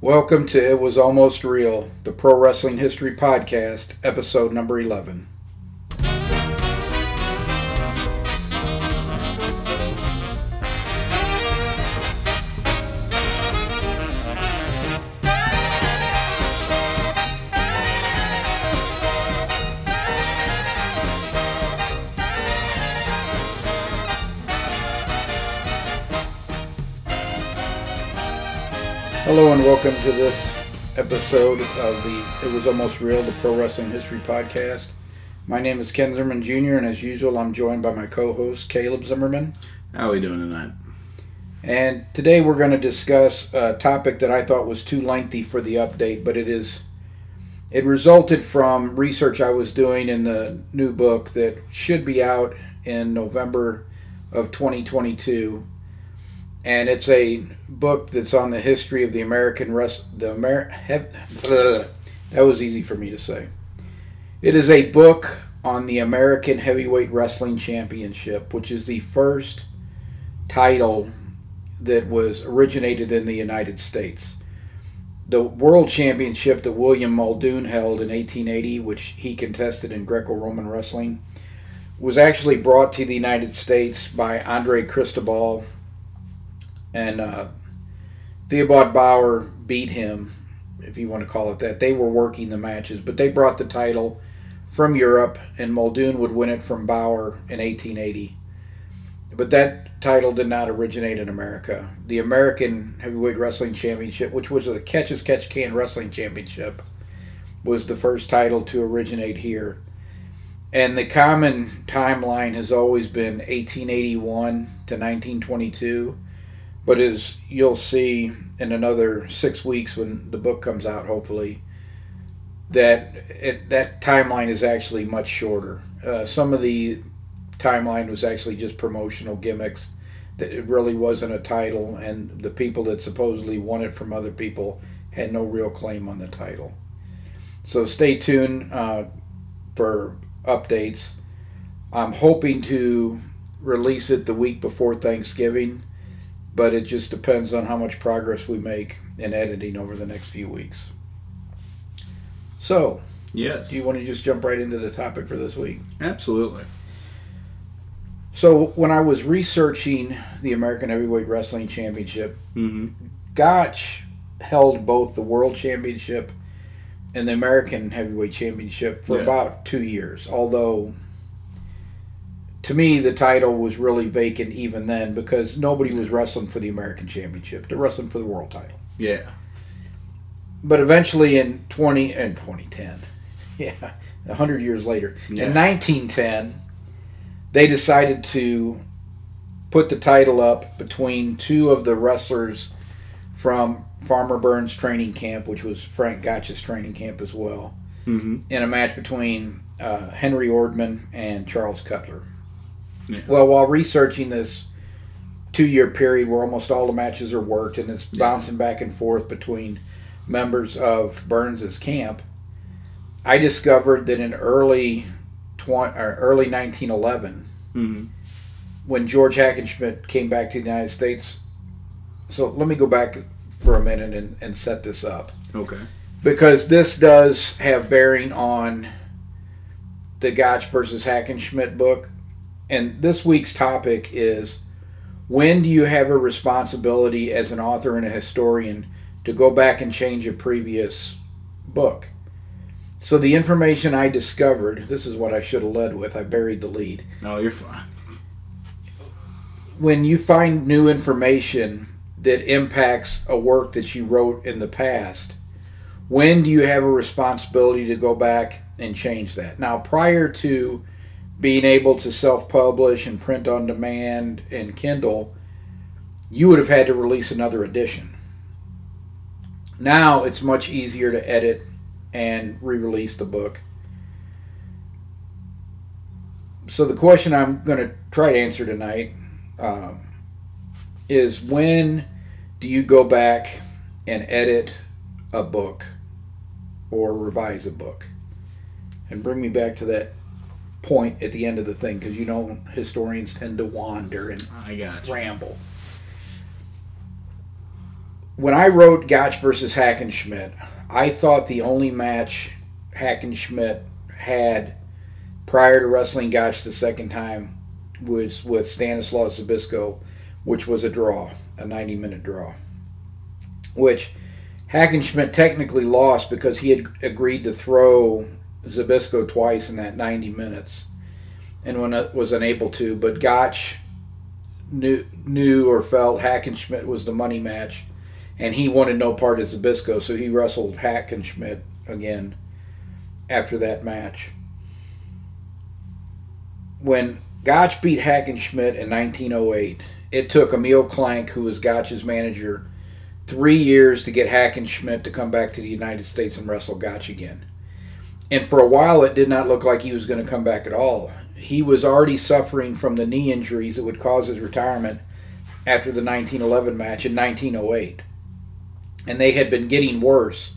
Welcome to It Was Almost Real, the Pro Wrestling History Podcast, episode number 11. Welcome to this episode of the It Was Almost Real, the Pro Wrestling History Podcast. My name is Ken Zimmerman Jr., and as usual, I'm joined by my co host, Caleb Zimmerman. How are we doing tonight? And today we're going to discuss a topic that I thought was too lengthy for the update, but it is. It resulted from research I was doing in the new book that should be out in November of 2022 and it's a book that's on the history of the American rest the Amer that was easy for me to say. It is a book on the American Heavyweight Wrestling Championship, which is the first title that was originated in the United States. The World Championship that William Muldoon held in 1880, which he contested in Greco-Roman wrestling, was actually brought to the United States by Andre Cristobal and uh, Theobald Bauer beat him, if you want to call it that. They were working the matches, but they brought the title from Europe, and Muldoon would win it from Bauer in 1880. But that title did not originate in America. The American Heavyweight Wrestling Championship, which was the Catch as Catch Can Wrestling Championship, was the first title to originate here. And the common timeline has always been 1881 to 1922 but as you'll see in another six weeks when the book comes out, hopefully, that it, that timeline is actually much shorter. Uh, some of the timeline was actually just promotional gimmicks. That it really wasn't a title, and the people that supposedly won it from other people had no real claim on the title. So stay tuned uh, for updates. I'm hoping to release it the week before Thanksgiving but it just depends on how much progress we make in editing over the next few weeks. So, yes. Do you want to just jump right into the topic for this week? Absolutely. So, when I was researching the American Heavyweight Wrestling Championship, mm-hmm. Gotch held both the World Championship and the American Heavyweight Championship for yeah. about two years, although to me, the title was really vacant even then because nobody was wrestling for the American Championship. They're wrestling for the world title. Yeah. But eventually in 20 and 2010, yeah, 100 years later, yeah. in 1910, they decided to put the title up between two of the wrestlers from Farmer Burns training camp, which was Frank Gotch's training camp as well, mm-hmm. in a match between uh, Henry Ordman and Charles Cutler. Yeah. Well, while researching this two year period where almost all the matches are worked and it's yeah. bouncing back and forth between members of Burns's camp, I discovered that in early 20, early 1911, mm-hmm. when George Hackenschmidt came back to the United States. So let me go back for a minute and, and set this up. Okay. Because this does have bearing on the Gotch versus Hackenschmidt book and this week's topic is when do you have a responsibility as an author and a historian to go back and change a previous book? So the information I discovered, this is what I should have led with. I buried the lead. No, you're fine. When you find new information that impacts a work that you wrote in the past, when do you have a responsibility to go back and change that? Now, prior to being able to self-publish and print on demand and Kindle, you would have had to release another edition. Now it's much easier to edit and re-release the book. So the question I'm going to try to answer tonight um, is when do you go back and edit a book or revise a book? And bring me back to that point at the end of the thing because you know historians tend to wander and I got ramble. when I wrote Gotch versus Hackenschmidt, I thought the only match Hackenschmidt had prior to wrestling Gotch the second time was with Stanislaus Zbyszko, which was a draw, a 90 minute draw. Which Hackenschmidt technically lost because he had agreed to throw Zbyszko twice in that 90 minutes and when it was unable to. But Gotch knew, knew or felt Hackenschmidt was the money match, and he wanted no part of Zbyszko, so he wrestled Hackenschmidt again after that match. When Gotch beat Hackenschmidt in 1908, it took Emil Klank, who was Gotch's manager, three years to get Hackenschmidt to come back to the United States and wrestle Gotch again. And for a while, it did not look like he was going to come back at all. He was already suffering from the knee injuries that would cause his retirement after the 1911 match in 1908. And they had been getting worse.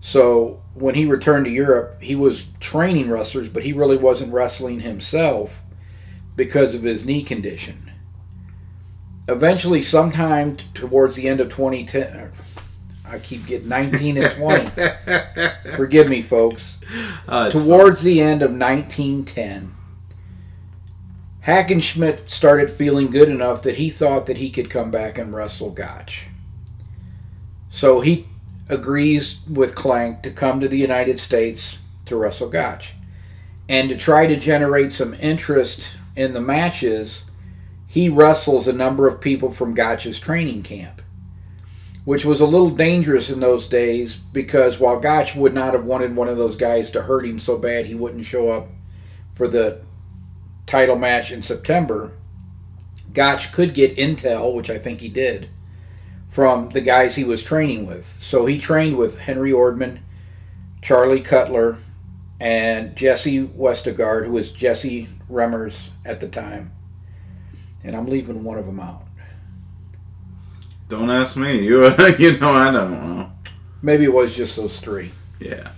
So when he returned to Europe, he was training wrestlers, but he really wasn't wrestling himself because of his knee condition eventually, sometime towards the end of 2010, I keep getting 19 and 20. Forgive me, folks. Oh, towards the end of 1910, Hackenschmidt started feeling good enough that he thought that he could come back and wrestle Gotch. So he agrees with Klank to come to the United States to wrestle Gotch. And to try to generate some interest in the matches, he wrestles a number of people from Gotch's training camp, which was a little dangerous in those days because while Gotch would not have wanted one of those guys to hurt him so bad he wouldn't show up for the title match in September, Gotch could get intel, which I think he did, from the guys he was training with. So he trained with Henry Ordman, Charlie Cutler, and Jesse Westergaard, who was Jesse Remmers at the time and I'm leaving one of them out. Don't ask me. You you know I don't know. Maybe it was just those three. Yeah.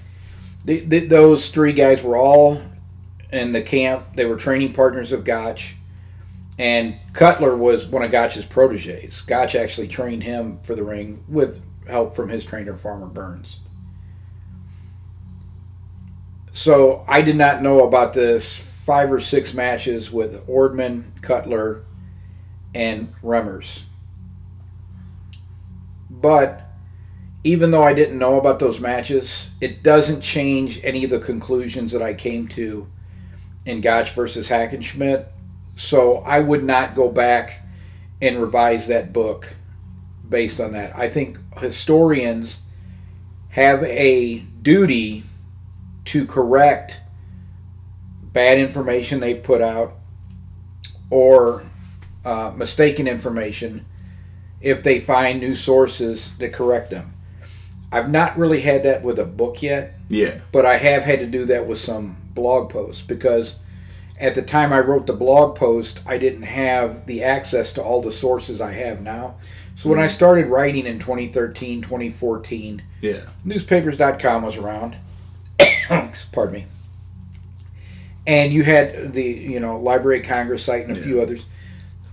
The, the, those three guys were all in the camp. They were training partners of Gotch. And Cutler was one of Gotch's proteges. Gotch actually trained him for the ring with help from his trainer, Farmer Burns. So I did not know about this five or six matches with Ordman, Cutler, and Remmers. But even though I didn't know about those matches, it doesn't change any of the conclusions that I came to in Gotch versus Hackenschmidt. So I would not go back and revise that book based on that. I think historians have a duty to correct bad information they've put out or uh, mistaken information if they find new sources to correct them. I've not really had that with a book yet. Yeah. But I have had to do that with some blog posts because at the time I wrote the blog post, I didn't have the access to all the sources I have now. So when I mm-hmm. started writing in 2013, 2014, yeah, newspapers.com was around. Pardon me. And you had the, you know, Library of Congress site and a yeah. few others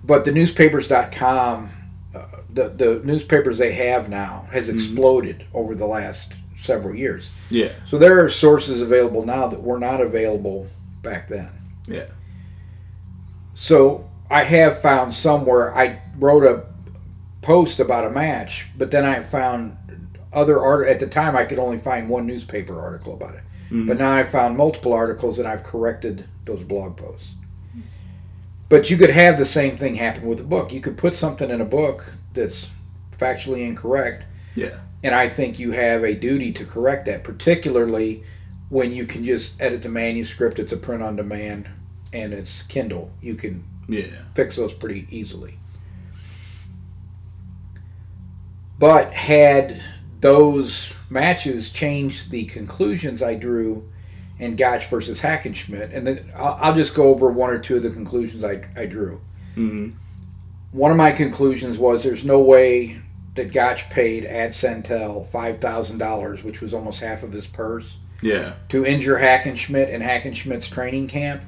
but the newspapers.com, uh, the the newspapers they have now has mm-hmm. exploded mm-hmm. over the last several years. Yeah. So there are sources available now that were not available back then. Yeah. So I have found somewhere I wrote a post about a match, but then I found other art at the time I could only find one newspaper article about it. Mm-hmm. But now I found multiple articles and I've corrected those blog posts. But you could have the same thing happen with a book. You could put something in a book that's factually incorrect. Yeah. And I think you have a duty to correct that, particularly when you can just edit the manuscript. It's a print on demand and it's Kindle. You can yeah. fix those pretty easily. But had those matches changed the conclusions I drew in Gotch versus Hackenschmidt, and then I'll, I'll, just go over one or two of the conclusions I, I drew. Mm-hmm. One of my conclusions was there's no way that Gotch paid Ad Santel five thousand dollars, which was almost half of his purse, yeah, to injure Hackenschmidt in Hackenschmidt's training camp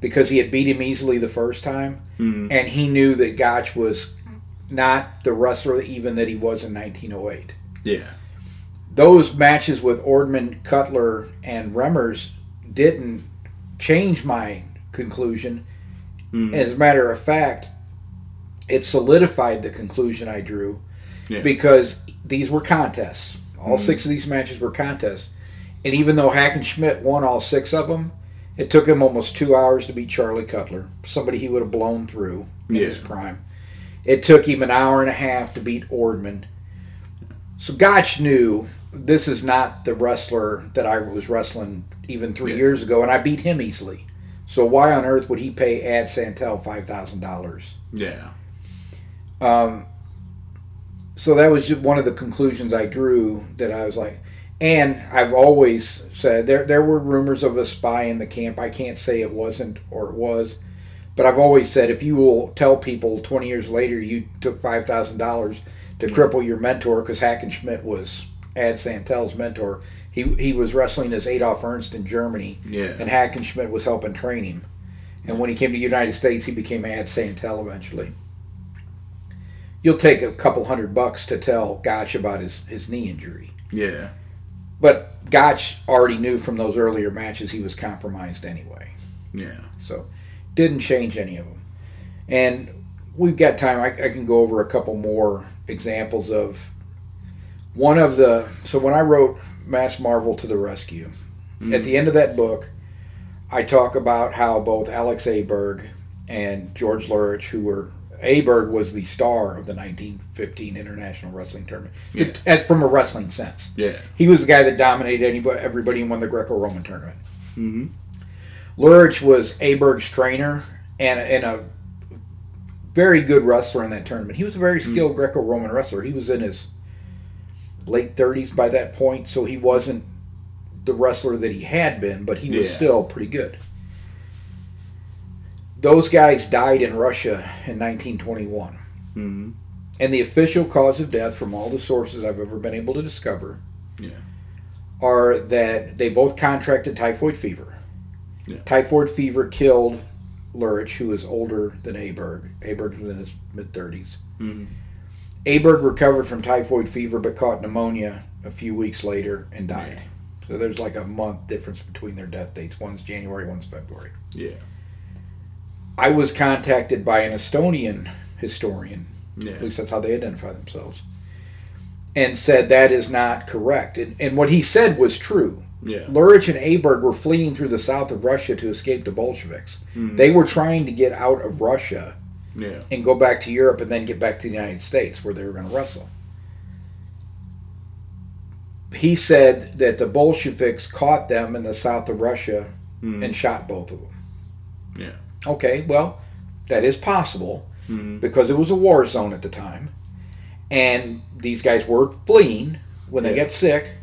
because he had beat him easily the first time, mm-hmm. and he knew that Gotch was not the wrestler even that he was in 1908. Yeah. Those matches with Ordman, Cutler, and Remmers didn't change my conclusion. Mhm. As a matter of fact, it solidified the conclusion I drew Yeah. because these were contests. All Mhm. six of these matches were contests. And even though Hackenschmidt won all six of them, it took him almost two hours to beat Charlie Cutler, somebody he would have blown through in Yeah. his prime. It took him an hour and a half to beat Ordman. So Gotch knew this is not the wrestler that I was wrestling even three Yeah. years ago, and I beat him easily. So why on earth would he pay Ad Santel five thousand dollars? Yeah. Um, so that was just one of the conclusions I drew that I was like, and I've always said there there were rumors of a spy in the camp. I can't say it wasn't or it was, but I've always said if you will tell people 20 years later you took five thousand dollars to cripple your mentor because Hackenschmidt was Ad Santel's mentor. He he was wrestling as Adolf Ernst in Germany, Yeah. and Hackenschmidt was helping train him. And when he came to the United States, he became Ad Santel eventually. You'll take a couple hundred bucks to tell Gotch about his, his knee injury. Yeah. But Gotch already knew from those earlier matches he was compromised anyway. Yeah. So didn't change any of them. And we've got time. I, I can go over a couple more examples of one of the. So when I wrote Masked Marvel to the Rescue, at mm-hmm. the end of that book, I talk about how both Alex Aberg and George Lurich, who were Aberg was the star of the 1915 International Wrestling Tournament, Yeah. and from a wrestling sense. Yeah. He was the guy that dominated anybody, everybody and won the Greco-Roman tournament. Mm-hmm. Lurich was Aberg's trainer and, and a very good wrestler in that tournament. He was a very skilled Greco-Roman wrestler. He was in his late 30s by that point, so he wasn't the wrestler that he had been, but he was Yeah. still pretty good. Those guys died in Russia in 1921. Mm-hmm. And the official cause of death, from all the sources I've ever been able to discover, Yeah. are that they both contracted typhoid fever. Yeah. Typhoid fever killed Lurich, who was older than Aberg. Aberg was in his mid 30s. Mm-hmm. Aberg recovered from typhoid fever but caught pneumonia a few weeks later and died. So there's like a month difference between their death dates. One's January, one's February. Yeah. I was contacted by an Estonian historian Yeah. at least that's how they identify themselves, and said that is not correct. And, and what he said was true. Yeah. Lurich and Aberg were fleeing through the south of Russia to escape the Bolsheviks. Mhm. They were trying to get out of Russia Yeah. and go back to Europe and then get back to the United States where they were going to wrestle. He said that the Bolsheviks caught them in the south of Russia Mm-hmm. and shot both of them. Yeah. Okay, well, that is possible Mm-hmm. because it was a war zone at the time, and these guys were fleeing when they Yeah. get sick,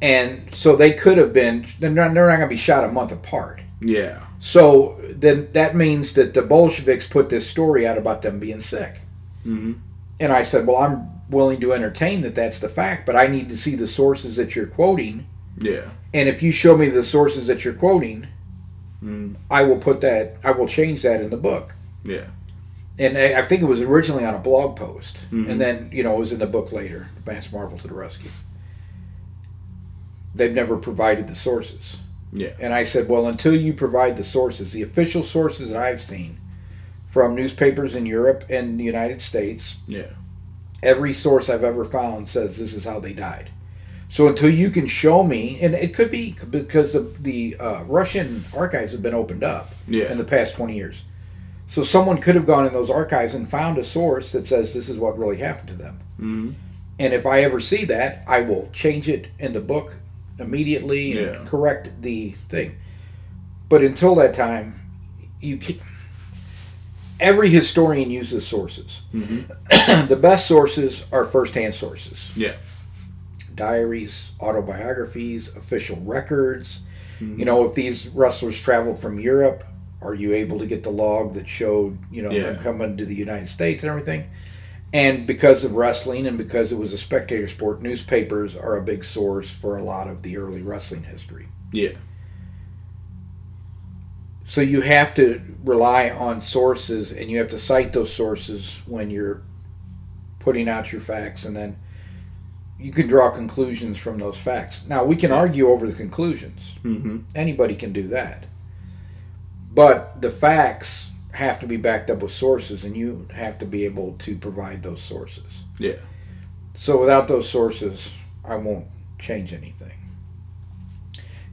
and so they could have been. They're not, they're not going to be shot a month apart. Yeah. So then that means that the Bolsheviks put this story out about them being sick, Mm-hmm. and I said, well, I'm willing to entertain that that's the fact, but I need to see the sources that you're quoting, Yeah. and if you show me the sources that you're quoting, Mm-hmm. I will put that. I will change that in the book. Yeah. and I I think it was originally on a blog post, Mhm. and then you know it was in the book later. Masked Marvel to the rescue. They've never provided the sources, Yeah. and I said, well, until you provide the sources, the official sources that I've seen from newspapers in Europe and the United States, Yeah. every source I've ever found says this is how they died. So until you can show me, and it could be because the the uh, Russian archives have been opened up Yeah. in the past 20 years. So someone could have gone in those archives and found a source that says this is what really happened to them. Mm-hmm. And if I ever see that, I will change it in the book immediately and Yeah. correct the thing. But until that time, you can Every historian uses sources. Mm-hmm. the best sources are first-hand sources. Yeah. Diaries, autobiographies, official records. Mhm. You know, if these wrestlers traveled from Europe, are you able to get the log that showed, you know, them coming to the United States and everything? And because of wrestling and because it was a spectator sport, newspapers are a big source for a lot of the early wrestling history. Yeah. So you have to rely on sources, and you have to cite those sources when you're putting out your facts, and then you can draw conclusions from those facts. Now we can argue over the conclusions. Mm-hmm. Anybody can do that. But the facts have to be backed up with sources, and you have to be able to provide those sources. Yeah. So without those sources, I won't change anything.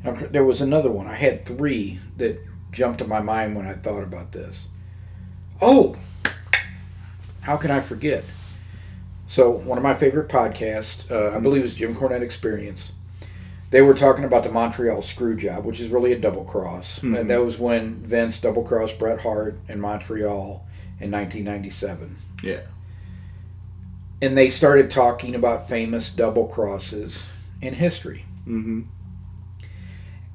Now, there was another one. I had three that jumped to my mind when I thought about this. Oh, how can I forget? So one of my favorite podcasts, uh, I believe, is Jim Cornette Experience. They were talking about the Montreal screw job, which is really a double cross. Mhm. And that was when Vince double crossed Bret Hart in Montreal in 1997 Yeah. and they started talking about famous double crosses in history. Mm-hmm.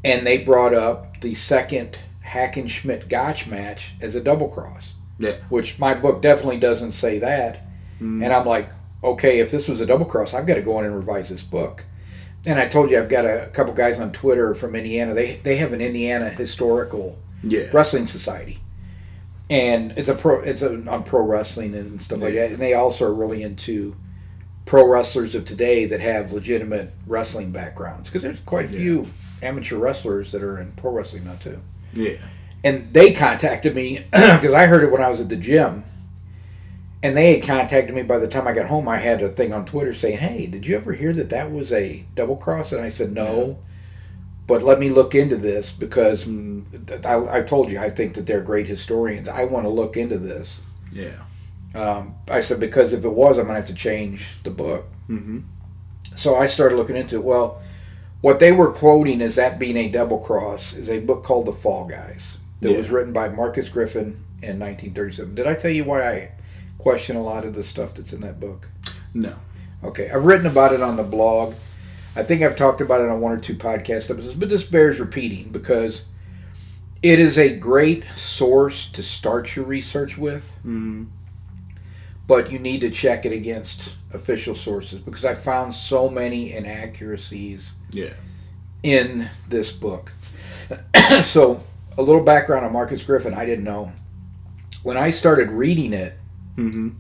And they brought up the second Hackenschmidt Gotch match as a double cross, Yeah. which my book definitely doesn't say that. Mm-hmm. And I'm like, okay, if this was a double cross, I've got to go in and revise this book. And I told you I've got a couple guys on Twitter from Indiana. They they have an Indiana historical yeah. wrestling society, and it's a pro it's a, on pro wrestling and stuff like that. And they also are really into pro wrestlers of today that have legitimate wrestling backgrounds because there's quite a Yeah. few amateur wrestlers that are in pro wrestling now too. Yeah. And they contacted me because I heard it when I was at the gym. And they had contacted me by the time I got home. I had a thing on Twitter saying, "Hey, did you ever hear that that was a double cross?" And I said, "No, but let me look into this because Mm, I, I told you I think that they're great historians. I want to look into this. yeah. Um, I said because if it was, I'm gonna have to change the book. Mm-hmm. So I started looking into it. Well, what they were quoting as that being a double cross is a book called The Fall Guys that Yeah. was written by Marcus Griffin in 1937. Did I tell you why I question a lot of the stuff that's in that book? No. Okay, I've written about it on the blog. I think I've talked about it on one or two podcast episodes, but this bears repeating because it is a great source to start your research with, Mm-hmm. but you need to check it against official sources because I found so many inaccuracies Yeah. in this book. so, a little background on Marcus Griffin I didn't know. When I started reading it, Mm-hmm.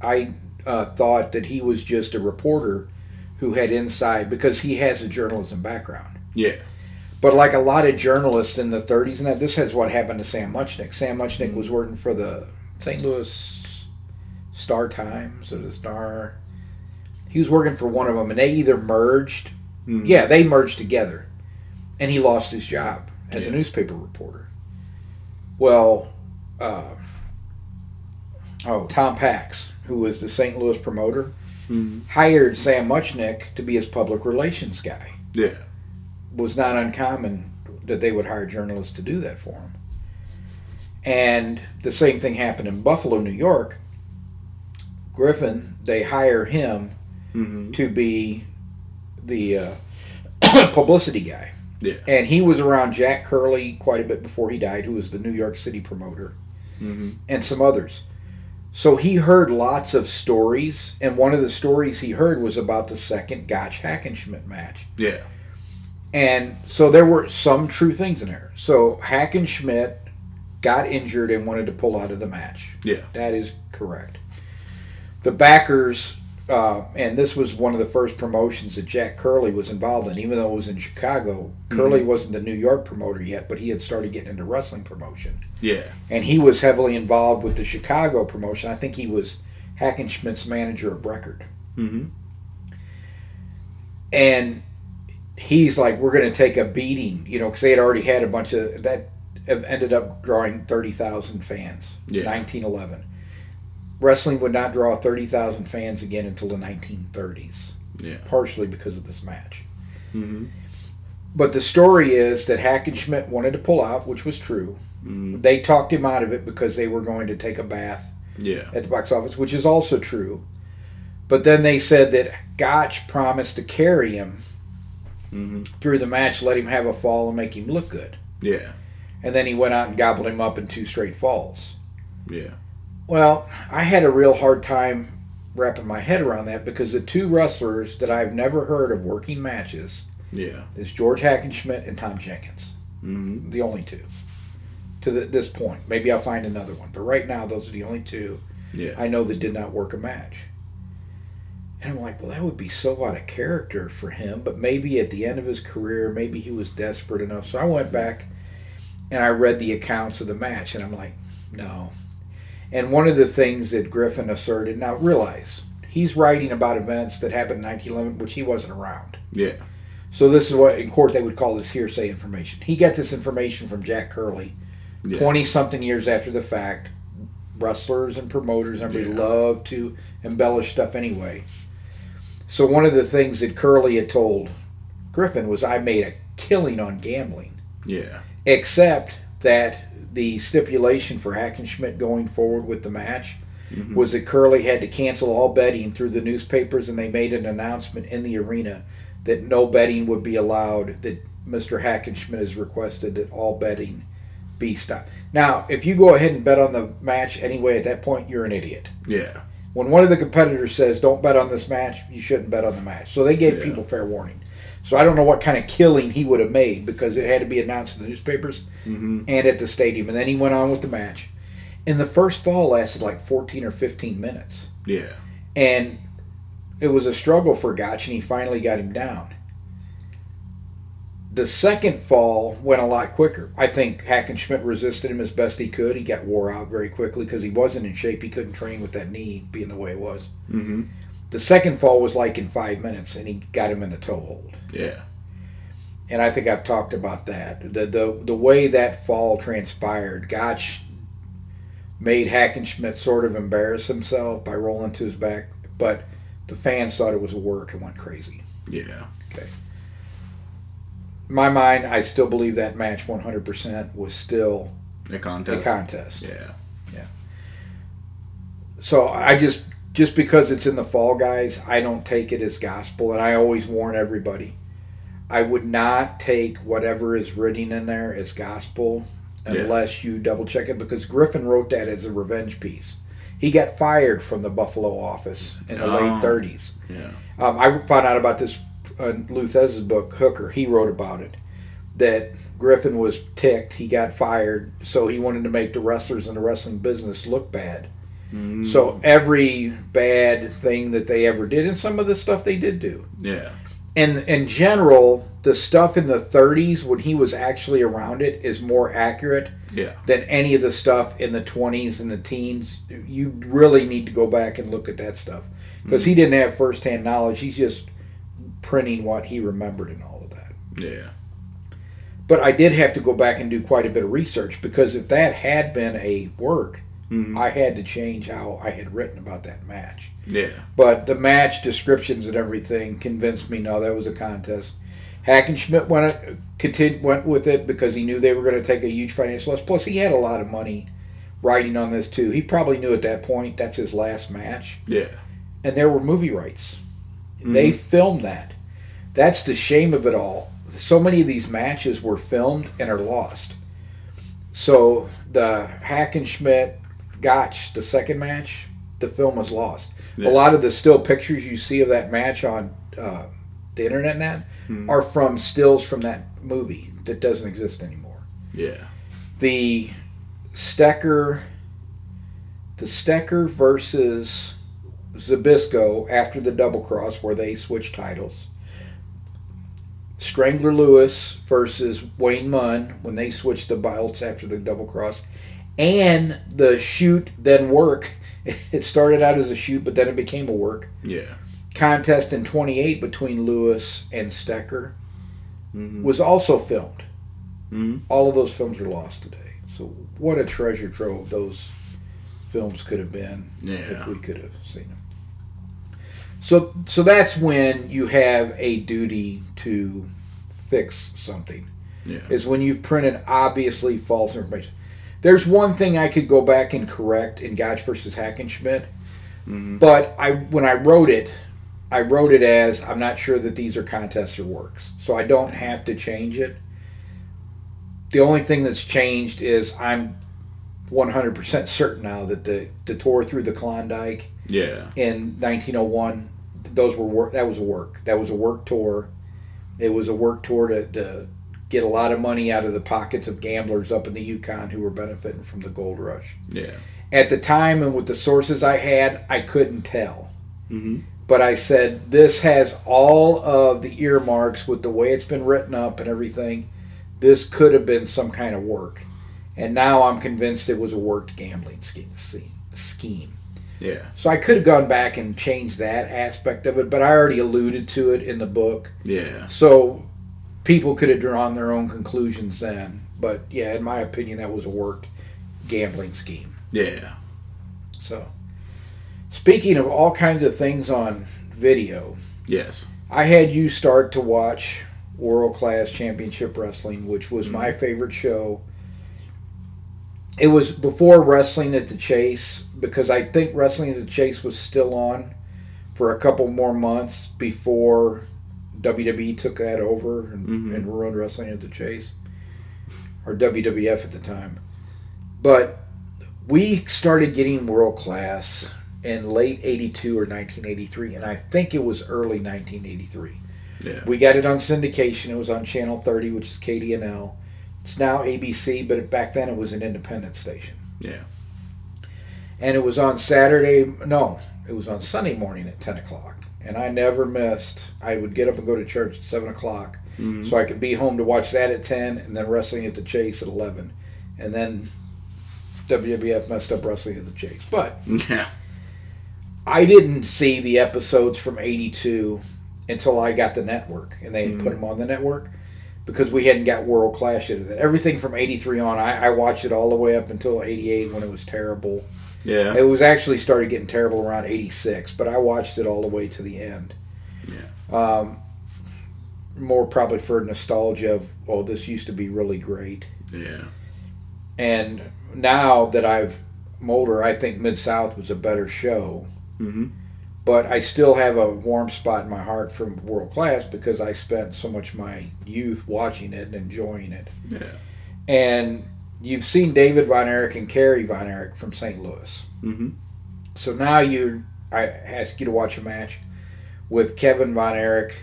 I uh, thought that he was just a reporter who had inside because he has a journalism background. Yeah. But like a lot of journalists in the 30s, and that this is what happened to Sam Muchnick. Sam Muchnick Mhm. was working for the St. Louis Star Times or the Star. He was working for one of them, and they either merged. Mhm. Yeah, they merged together, and he lost his job as a newspaper reporter. Well, uh, oh, Tom Packs, who was the St. Louis promoter, Mhm. hired Sam Muchnick to be his public relations guy. Yeah. was not uncommon that they would hire journalists to do that for them. And the same thing happened in Buffalo, New York. Griffin, they hire him Mm-hmm. to be the uh, publicity guy. Yeah. And he was around Jack Curley quite a bit before he died, who was the New York City promoter, Mm-hmm. and some others. So he heard lots of stories, and one of the stories he heard was about the second Gotch Hackenschmidt match. Yeah. And so there were some true things in there. So Hackenschmidt got injured and wanted to pull out of the match. Yeah. That is correct. The backers, uh, and this was one of the first promotions that Jack Curley was involved in, even though it was in Chicago. Curley wasn't the New York promoter yet, but he had started getting into wrestling promotion. Yeah. And he was heavily involved with the Chicago promotion. I think he was Hackenschmidt's manager of record. Mm-hmm. and he's like, "We're going to take a beating," you know, because they had already had a bunch of that ended up drawing thirty thousand fans. Yeah. Nineteen eleven. Wrestling would not draw thirty thousand fans again until the nineteen thirties, Yeah. partially because of this match. Mm-hmm. But the story is that Hackenschmidt wanted to pull out, which was true. Mm-hmm. They talked him out of it because they were going to take a bath Yeah. at the box office, which is also true. But then they said that Gotch promised to carry him Mm-hmm. through the match, let him have a fall and make him look good. Yeah. And then he went out and gobbled him up in two straight falls. Yeah. Well, I had a real hard time wrapping my head around that because the two wrestlers that I've never heard of working matches Yeah. is George Hackenschmidt and Tom Jenkins. Mm-hmm. The only two. to the, this point. Maybe I'll find another one, but right now those are the only two Yeah. I know that did not work a match. And I'm like, well, that would be so out of character for him, but maybe at the end of his career, maybe he was desperate enough. So I went back and I read the accounts of the match, and I'm like, no. And one of the things that Griffin asserted, now realize, he's writing about events that happened in 1911, which he wasn't around. Yeah. So this is what in court they would call this hearsay information. He got this information from Jack Curley, Yeah. twenty something years after the fact. Wrestlers and promoters, everybody Yeah. love to embellish stuff anyway. So one of the things that Curley had told Griffin was, "I made a killing on gambling," Yeah. except that the stipulation for Hackenschmidt going forward with the match Mhm. was that Curley had to cancel all betting through the newspapers, and they made an announcement in the arena that no betting would be allowed. That Mr. Hackenschmidt has requested that all betting be stopped. Now, if you go ahead and bet on the match anyway, at that point you're an idiot. Yeah. When one of the competitors says, "Don't bet on this match," you shouldn't bet on the match. So they gave Yeah. people fair warning. So I don't know what kind of killing he would have made because it had to be announced in the newspapers Mm-hmm. and at the stadium. And then he went on with the match. And the first fall lasted like 14 or 15 minutes. Yeah. And it was a struggle for Gotch, and he finally got him down. The second fall went a lot quicker. I think Hackenschmidt resisted him as best he could. He got wore out very quickly because he wasn't in shape. He couldn't train with that knee being the way it was. Mm-hmm. The second fall was like in five minutes, and he got him in the toe hold. Yeah. and I think I've talked about that. The the the way that fall transpired, Gotch made Hackenschmidt sort of embarrass himself by rolling to his back, but the fans thought it was a work and went crazy. Yeah. In my mind, I still believe that match 100% was still A contest. a contest. Yeah. Yeah. So I just just because it's in the fall, guys, I don't take it as gospel, and I always warn everybody. I would not take whatever is written in there as gospel Yeah. unless you double check it because Griffin wrote that as a revenge piece. He got fired from the Buffalo office in the Oh. late 30s. Yeah. Um, I found out about this in Lou Thesz's book, Hooker. He wrote about it. That Griffin was ticked. He got fired, so he wanted to make the wrestlers in the wrestling business look bad. Mm. So every bad thing that they ever did, and some of the stuff they did do, Yeah. And in general, the stuff in the 30s when he was actually around it is more accurate Yeah. than any of the stuff in the 20s and the teens. You really need to go back and look at that stuff because he didn't have firsthand knowledge. He's just printing what he remembered and all of that. Yeah. But I did have to go back and do quite a bit of research because if that had been a work, Mhm. I had to change how I had written about that match. Yeah. But the match descriptions and everything convinced me no, that was a contest. Hackenschmidt went continued, went with it because he knew they were going to take a huge financial loss. Plus, he had a lot of money riding on this too. He probably knew at that point that's his last match, Yeah. and there were movie rights. Mm-hmm. They filmed that. That's the shame of it all. So many of these matches were filmed and are lost. So the Hackenschmidt Gotch, the second match, the film was lost. Yeah. A lot of the still pictures you see of that match on uh, the internet and that Mhm. are from stills from that movie that doesn't exist anymore. Yeah. The Stecker, the Stecker versus Zbyszko after the double cross where they switch titles. Strangler Lewis versus Wayne Munn when they switched the belts after the double cross, and the shoot then work. It started out as a shoot, but then it became a work Yeah. contest in 28 between Lewis and Stecker Mm-hmm. was also filmed. hmm All of those films are lost today. So what a treasure trove those films could have been Yeah. if we could have seen them. So so that's when you have a duty to fix something. Yeah. Is when you've printed obviously false information. There's one thing I could go back and correct in Gotch versus Hackenschmidt, hmm but I when I wrote it, I wrote it as I'm not sure that these are contests or works, so I don't have to change it. The only thing that's changed is I'm 100% certain now that the the tour through the Klondike Yeah. in 1901, those were work. That was a work. That was a work tour. It was a work tour to, to get a lot of money out of the pockets of gamblers up in the Yukon who were benefiting from the gold rush. Yeah. At the time and with the sources I had, I couldn't tell. Mm-hmm. But I said, this has all of the earmarks with the way it's been written up and everything. This could have been some kind of work. And now I'm convinced it was a worked gambling scheme. scheme. Yeah. So I could have gone back and changed that aspect of it, but I already alluded to it in the book. Yeah. So people could have drawn their own conclusions then. But yeah, in my opinion, that was a worked gambling scheme. Yeah. So, speaking of all kinds of things on video, Yes. I had you start to watch World Class Championship Wrestling, which was my mm-hmm. favorite show. It was before Wrestling at the Chase because I think Wrestling at the Chase was still on for a couple more months before WWE took that over and, Mhm. and ruined Wrestling at the Chase, or WWF at the time. But we started getting World Class in late 82 or 1983, and I think it was early 1983. Yeah. We got it on syndication. It was on Channel 30, which is KDNL. It's now ABC, but back then it was an independent station. Yeah. And it was on Saturday, no, it was on Sunday morning at 10 o'clock. And I never missed. I would get up and go to church at 7 o'clock Mhm. so I could be home to watch that at 10 and then wrestling at the Chase at 11. And then WWF messed up wrestling at the Chase. But Yeah. I didn't see the episodes from 82 until I got the network and they had put Mhm. them on the network because we hadn't got World Class yet. Everything from 83 on, I, I watched it all the way up until 88 when it was terrible. Yeah. It was actually started getting terrible around 86, but I watched it all the way to the end. Yeah. Um, more probably for nostalgia of, oh, this used to be really great. Yeah. And now that I've I'm older, I think Mid South was a better show. Mm-hmm. but I still have a warm spot in my heart for world class because I spent so much of my youth watching it and enjoying it. Yeah. And you've seen David Von Erich and Kerry Von Erich from St. Louis. Mm-hmm. So now you, I ask you to watch a match with Kevin Von Erich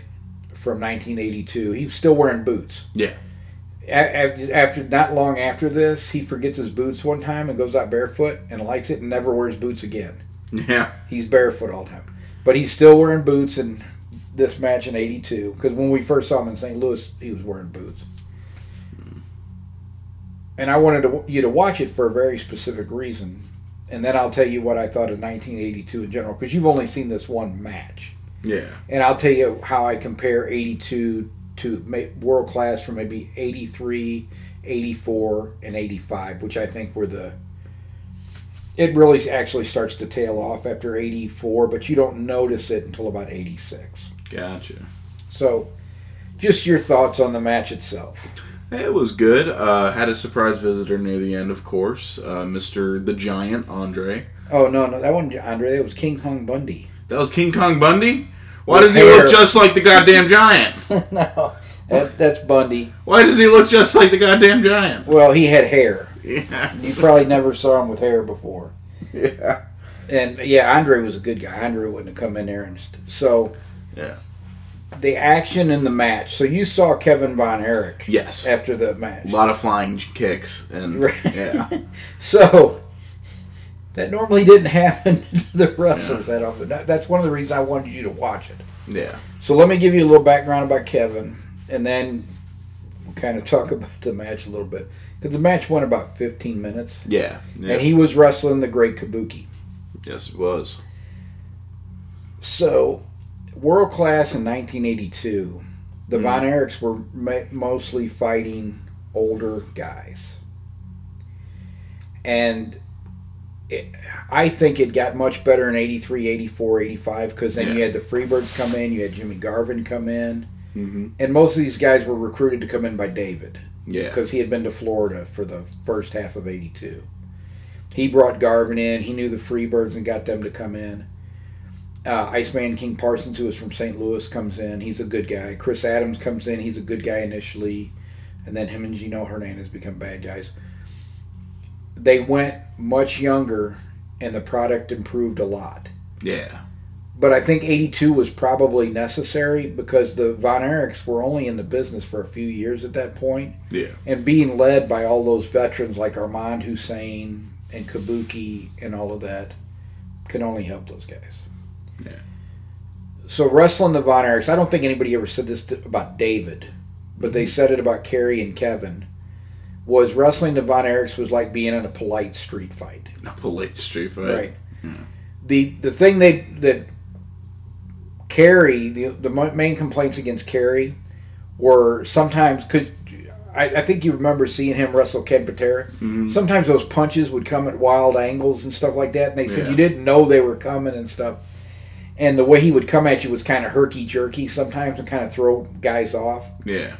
from 1982. He's still wearing boots. Yeah. A- After not long after this, he forgets his boots one time and goes out barefoot and likes it and never wears boots again. Yeah. He's barefoot all the time, but he's still wearing boots in this match in '82. Because when we first saw him in St. Louis, he was wearing boots. And I wanted to, you to watch it for a very specific reason, and then I'll tell you what I thought of 1982 in general. Because you've only seen this one match, Yeah. and I'll tell you how I compare '82 to world class from maybe '83, '84, and '85, which I think were the it really actually starts to tail off after 84, but you don't notice it until about 86. Gotcha. So, just your thoughts on the match itself. It was good. Uh, had a surprise visitor near the end, of course. Uh, Mr. the Giant, Andre. Oh, no, no, that wasn't Andre. That was King Kong Bundy. That was King Kong Bundy? Why With does he hair. look just like the goddamn giant? no, that, that's Bundy. Why does he look just like the goddamn giant? Well, he had hair. Yeah. You probably never saw him with hair before. Yeah. And yeah, Andre was a good guy. Andre wouldn't have come in there and st- so. Yeah. The action in the match. So you saw Kevin Von Erich Yes. after the match. A lot of flying kicks and Right. yeah. So that normally didn't happen to the wrestlers that often. That, that's one of the reasons I wanted you to watch it. Yeah. So let me give you a little background about Kevin, and then we'll kind of talk about the match a little bit. Because the match went about 15 minutes, Yeah. yeah. and he was wrestling the Great Kabuki. yes, it was. So, world class in 1982, the Mhm. Von Erichs were ma- mostly fighting older guys. And it, I think it got much better in 83, 84, 85 because then you had the Freebirds come in, you had Jimmy Garvin come in, Mm-hmm. and most of these guys were recruited to come in by David Yeah. because he had been to Florida for the first half of 82. He brought Garvin in. He knew the Freebirds and got them to come in. Uh, Iceman King Parsons, who is from St. Louis, comes in. He's a good guy. Chris Adams comes in. He's a good guy initially. And then him and Gino Hernandez become bad guys. They went much younger, and the product improved a lot. Yeah. but I think 82 was probably necessary because the Von Erichs were only in the business for a few years at that point, Yeah. and being led by all those veterans like Armand Hussein and Kabuki and all of that can only help those guys. So wrestling the Von Erichs, I don't think anybody ever said this to, about David, but they said it about Kerry and Kevin. Was wrestling the Von Erichs was like being in a polite street fight. A polite street fight. Right. Yeah. The the thing they that Kerry the the main complaints against Kerry were sometimes could I, I think you remember seeing him wrestle Ken Patera. Mhm. Sometimes those punches would come at wild angles and stuff like that, and they said Yeah. you didn't know they were coming and stuff. And the way he would come at you was kind of herky jerky sometimes and kind of throw guys off. Yeah.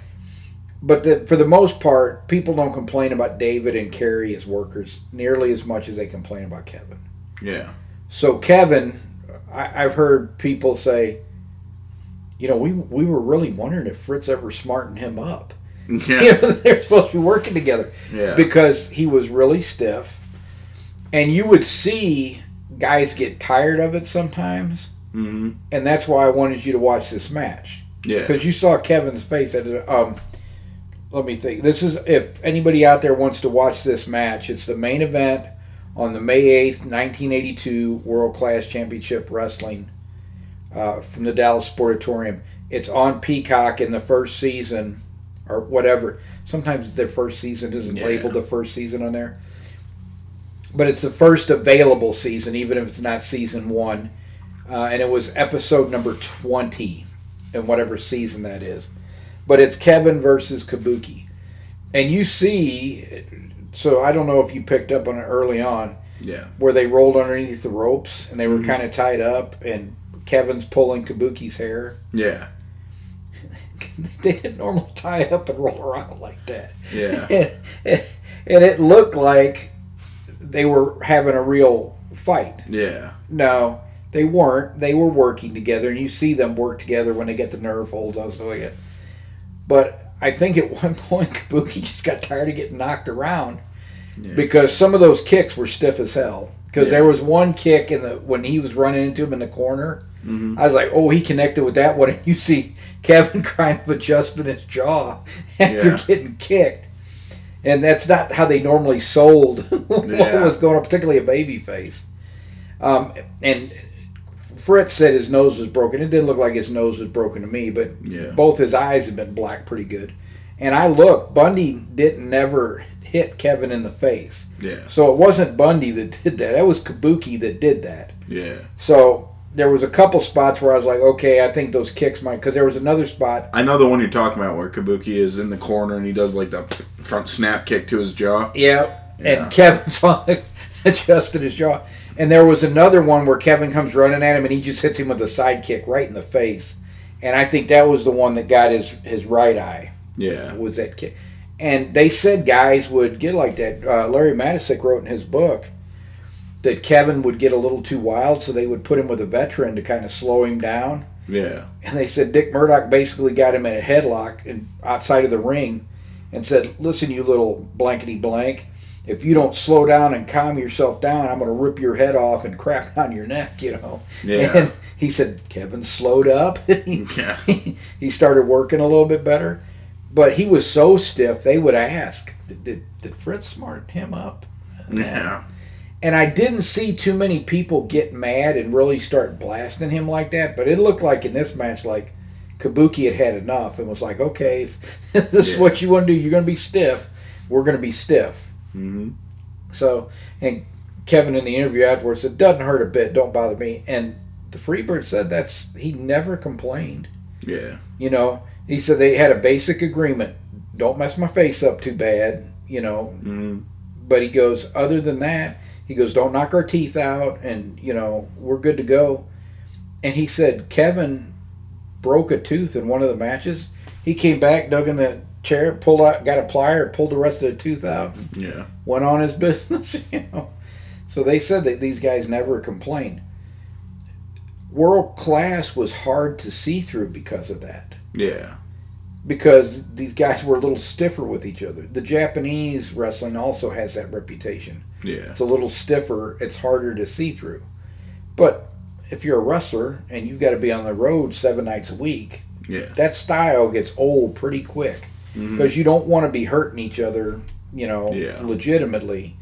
But the, for the most part, people don't complain about David and Kerry as workers nearly as much as they complain about Kevin. Yeah. So Kevin, I, I've heard people say, you know, we we were really wondering if Fritz ever smartened him up. Yeah. You know, they're supposed to be working together Yeah. because he was really stiff, and you would see guys get tired of it sometimes, hmm and that's why I wanted you to watch this match Yeah. because you saw Kevin's face. At. Um, let me think. This is if anybody out there wants to watch this match, it's the main event on the May eighth, nineteen eighty two World Class Championship Wrestling uh, from the Dallas Sportatorium. It's on Peacock in the first season or whatever. Sometimes their first season isn't Yeah. labeled the first season on there, but it's the first available season, even if it's not season one. Uh, and it was episode number twenty in whatever season that is. But it's Kevin versus Kabuki. And you see, so I don't know if you picked up on it early on, Yeah. where they rolled underneath the ropes and they were Mhm. kind of tied up, and Kevin's pulling Kabuki's hair. Yeah. they didn't normally tie up and roll around like that. Yeah. and, and it looked like they were having a real fight. Yeah. No, they weren't. They were working together, and you see them work together when they get the nerve holds on stuff like that. But I think at one point Kabuki just got tired of getting knocked around Yeah. because some of those kicks were stiff as hell. Because Yeah. there was one kick in the when he was running into him in the corner. hmm I was like, oh, he connected with that one. And you see Kevin kind of adjusting his jaw after Yeah. getting kicked. And that's not how they normally sold what was going on, particularly a baby face. Um, and Fritz said his nose was broken. It didn't look like his nose was broken to me, but Yeah. both his eyes had been black pretty good. And I looked, Bundy didn't never hit Kevin in the face. Yeah. So it wasn't Bundy that did that. That was Kabuki that did that. Yeah. So there was a couple spots where I was like, okay, I think those kicks might. Because there was another spot. I know the one you're talking about where Kabuki is in the corner and he does like the front snap kick to his jaw. Yeah. Yeah. And Kevin's on adjusted his jaw. And there was another one where Kevin comes running at him and he just hits him with a side kick right in the face. And I think that was the one that got his his right eye. Yeah. Was that kick? And they said guys would get like that. Uh, Larry Matysik wrote in his book that Kevin would get a little too wild, so they would put him with a veteran to kind of slow him down. Yeah. And they said Dick Murdoch basically got him in a headlock and outside of the ring and said, Listen, you little blankety blank, if you don't slow down and calm yourself down, I'm going to rip your head off and crap on your neck, you know. Yeah. And he said, Kevin slowed up. Yeah. he started working a little bit better. But he was so stiff, they would ask, Did, did, did Fritz smarten him up? Yeah. And I didn't see too many people get mad and really start blasting him like that. But it looked like in this match, like Kabuki had had enough and was like, okay, if this is what you want to do. You're going to be stiff. We're going to be stiff. Hmm So, and Kevin in the interview afterwards said, doesn't hurt a bit. Don't bother me. And the Freebird said that's, he never complained. Yeah. You know, he said they had a basic agreement. Don't mess my face up too bad. You know, hmm but he goes, other than that, he goes, don't knock our teeth out, and you know we're good to go. And he said Kevin broke a tooth in one of the matches. He came back, dug in the chair, pulled out, got a plier, pulled the rest of the tooth out, Yeah. went on his business. You know, so they said that these guys never complained. World class was hard to see through because of that Yeah. because these guys were a little stiffer with each other. The Japanese wrestling also has that reputation. Yeah. It's a little stiffer, it's harder to see through. But if you're a wrestler and you've got to be on the road seven nights a week, Yeah. that style gets old pretty quick Mhm. because you don't want to be hurting each other, you know, Yeah. legitimately,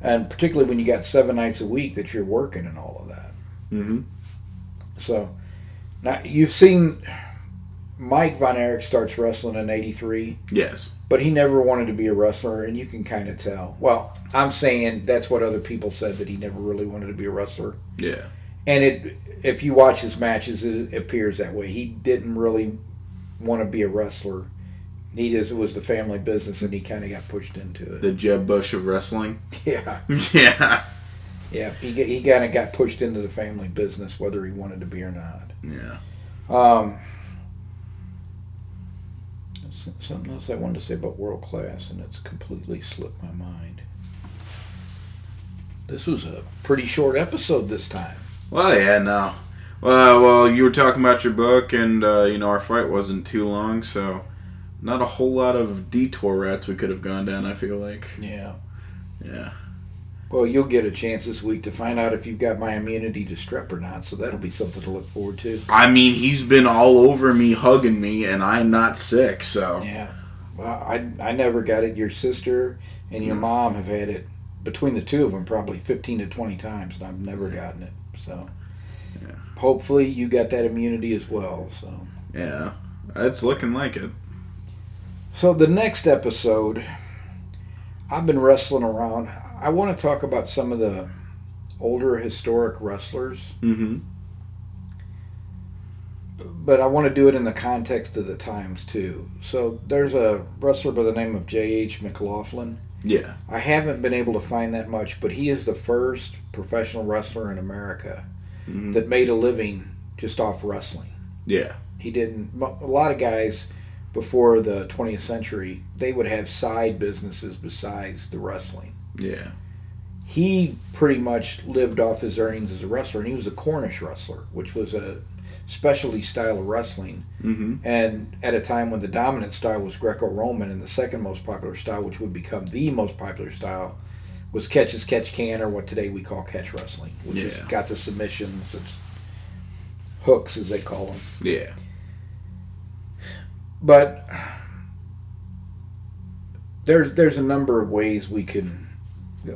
and particularly when you got seven nights a week that you're working and all of that. Mhm. So, now you've seen Mike Von Erich starts wrestling in '83, Yes. but he never wanted to be a wrestler, and you can kind of tell. Well, I'm saying that's what other people said that he never really wanted to be a wrestler, Yeah. and it if you watch his matches, it appears that way. He didn't really want to be a wrestler. He just it was the family business, and he kind of got pushed into it. The Jeb Bush of wrestling. Yeah, yeah. yeah. He he kind of got pushed into the family business, whether he wanted to be or not. Yeah. Um, something else I wanted to say about world class, and it's completely slipped my mind. This was a pretty short episode this time. Well, yeah, no. Well, well, you were talking about your book, and uh, you know our fight wasn't too long, so not a whole lot of detour routes we could have gone down. I feel like, Yeah. yeah, Well, you'll get a chance this week to find out if you've got my immunity to strep or not, so that'll be something to look forward to. I mean he's been all over me, hugging me, and I'm not sick, so Yeah. Well, I, I never got it. Your sister and your Mm. mom have had it, between the two of them, probably 15 to 20 times, and I've never gotten it. So Yeah. hopefully you got that immunity as well. So. yeah, it's looking like it. So the next episode, I've been wrestling around. I want to talk about some of the older historic wrestlers, Mm-hmm. but I want to do it in the context of the times too. So there's a wrestler by the name of J.H. McLaughlin. Yeah. I haven't been able to find that much, but he is the first professional wrestler in America hmm that made a living just off wrestling. Yeah. he didn't a lot of guys before the 20th century they would have side businesses besides the wrestling Yeah. he pretty much lived off his earnings as a wrestler and he was a cornish wrestler which was a specialty style of wrestling Mm-hmm. and at a time when the dominant style was greco-roman and the second most popular style which would become the most popular style was catch as catch can or what today we call catch wrestling which Yeah. has got the submissions it's hooks as they call them Yeah. But there's there's a number of ways we can.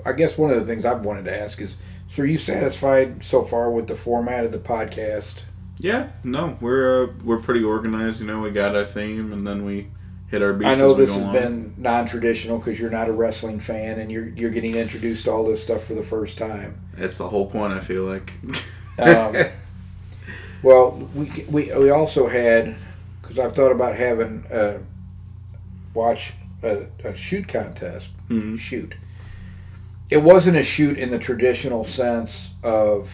I guess one of the things I've wanted to ask is, so are you satisfied so far with the format of the podcast? Yeah. No, we're uh, we're pretty organized. You know, we got our theme, and then we hit our beats. I know this has along. been non-traditional because you're not a wrestling fan and you're you're getting introduced to all this stuff for the first time. It's the whole point. I feel like. Um, well, we we we also had because I've thought about having a watch a, a shoot contest Mhm. shoot. It wasn't a shoot in the traditional sense of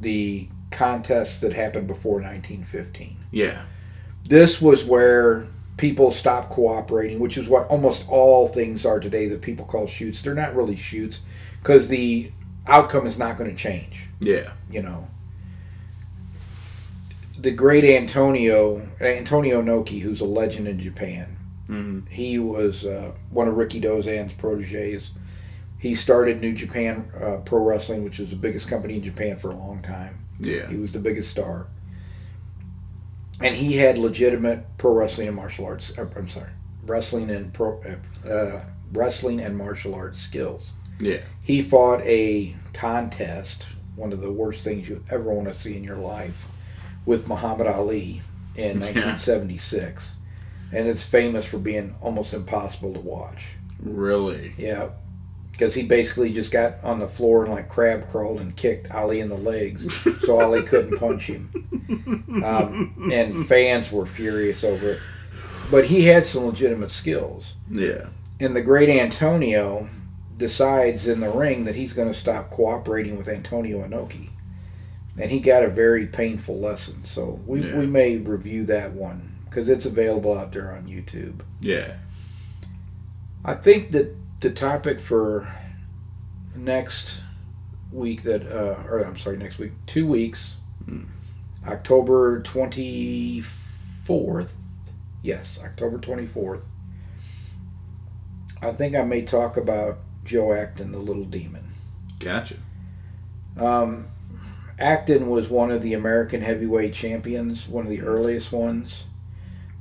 the contests that happened before 1915. Yeah. This was where people stopped cooperating, which is what almost all things are today that people call shoots. They're not really shoots because the outcome is not going to change, Yeah. you know. The great Antonio, Antonio Inoki, who's a legend in Japan, hmm he was uh, one of Rikidozan's proteges. He started New Japan uh, Pro Wrestling, which was the biggest company in Japan for a long time. Yeah. He was the biggest star. And he had legitimate pro wrestling and martial arts. uh, I'm sorry, wrestling and pro, uh, uh, wrestling and martial arts skills. Yeah. He fought a contest, one of the worst things you ever want to see in your life, with Muhammad Ali in Yeah. 1976, and it's famous for being almost impossible to watch. Really. Yeah, because he basically just got on the floor and like crab crawled and kicked Ali in the legs, so Ali couldn't punch him. Um, and fans were furious over it. But he had some legitimate skills. Yeah. And the great Antonio decides in the ring that he's going to stop cooperating with Antonio Inoki. And he got a very painful lesson. So we, Yeah. we may review that one because it's available out there on YouTube. Yeah. I think that the topic for next week that uh, or I'm sorry, next week, two weeks, Hmm. October twenty fourth. Yes, October twenty fourth. I think I may talk about Joe Acton, the little demon. Gotcha. Um, Acton was one of the American heavyweight champions, one of the earliest ones,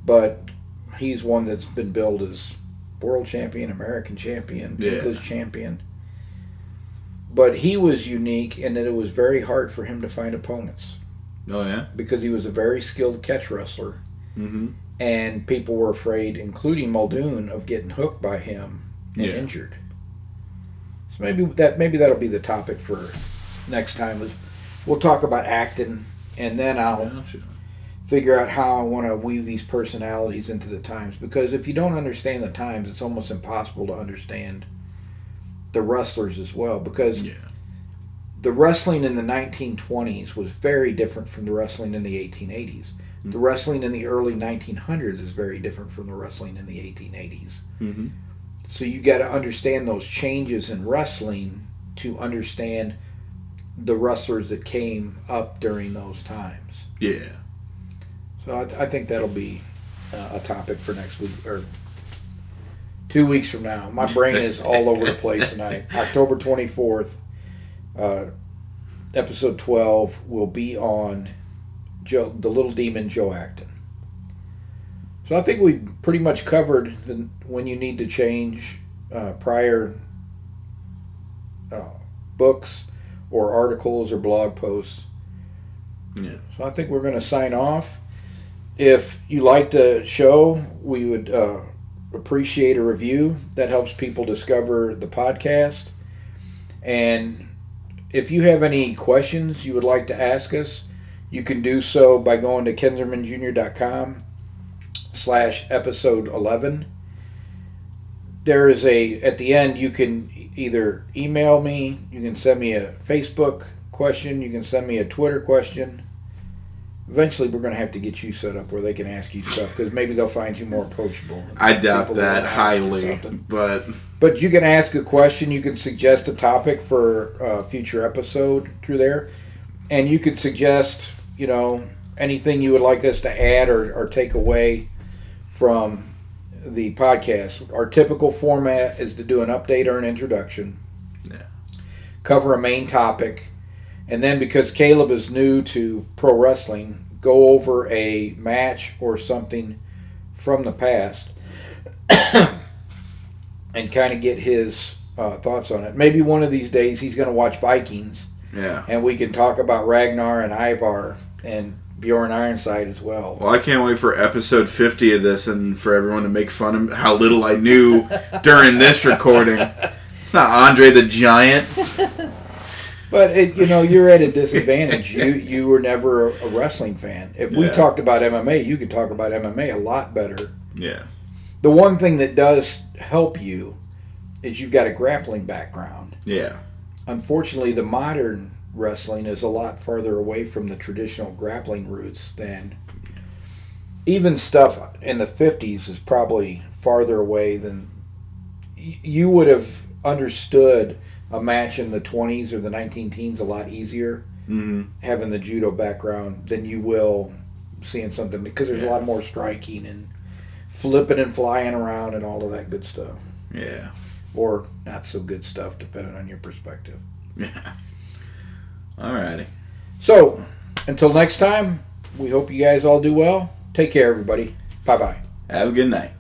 but he's one that's been billed as world champion, American champion, Yeah. English champion. But he was unique in that it was very hard for him to find opponents Oh yeah. because he was a very skilled catch wrestler, Mm-hmm. and people were afraid, including Muldoon, of getting hooked by him and Yeah. injured. So maybe that maybe that'll be the topic for next time. Is we'll talk about Acton, and then I'll figure out how I want to weave these personalities into the times. Because if you don't understand the times, it's almost impossible to understand the wrestlers as well. Because Yeah. the wrestling in the 1920s was very different from the wrestling in the 1880s. Mm. The wrestling in the early 1900s is very different from the wrestling in the 1880s. Mm-hmm. So you got to understand those changes in wrestling to understand the wrestlers that came up during those times. Yeah. So I, I think that'll be uh, a topic for next week or two weeks from now. My brain is all over the place tonight. October 24th, uh, episode 12 will be on Joe, the little demon Joe Acton. So I think we pretty much covered the, when you need to change uh, prior uh, books or articles or blog posts. Yeah. So I think we're going to sign off. If you like the show, we would uh, appreciate a review. That helps people discover the podcast. And if you have any questions you would like to ask us, you can do so by going to kenzimmermanjr.com slash episode 11. There is a, at the end, you can either email me, you can send me a Facebook question, you can send me a Twitter question. Eventually, we're going to have to get you set up where they can ask you stuff because maybe they'll find you more approachable. I doubt that highly, but But you can ask a question. You can suggest a topic for a future episode through there, and you could suggest, you know, anything you would like us to add or, or take away from the podcast. Our typical format is to do an update or an introduction, Yeah. cover a main topic, and then because Caleb is new to pro wrestling, go over a match or something from the past and kind of get his uh, thoughts on it. Maybe one of these days he's going to watch Vikings yeah. and we can talk about Ragnar and Ivar and Bjorn Ironside as well. Well, I can't wait for episode 50 of this and for everyone to make fun of how little I knew during this recording. It's not Andre the Giant. But it, you know, you're at a disadvantage. you you were never a, wrestling fan. If we Yeah. talked about MMA, you could talk about MMA a lot better. Yeah. The one thing that does help you is you've got a grappling background. Yeah. Unfortunately, the modern wrestling is a lot farther away from the traditional grappling roots than even stuff in the 50s is probably farther away than you would have understood a match in the 20s or the 19 teens a lot easier hmm having the judo background than you will seeing something because there's a lot more striking and flipping and flying around and all of that good stuff Yeah. or not so good stuff depending on your perspective Yeah. Alrighty. So, until next time, we hope you guys all do well. Take care, everybody. Bye bye. Have a good night.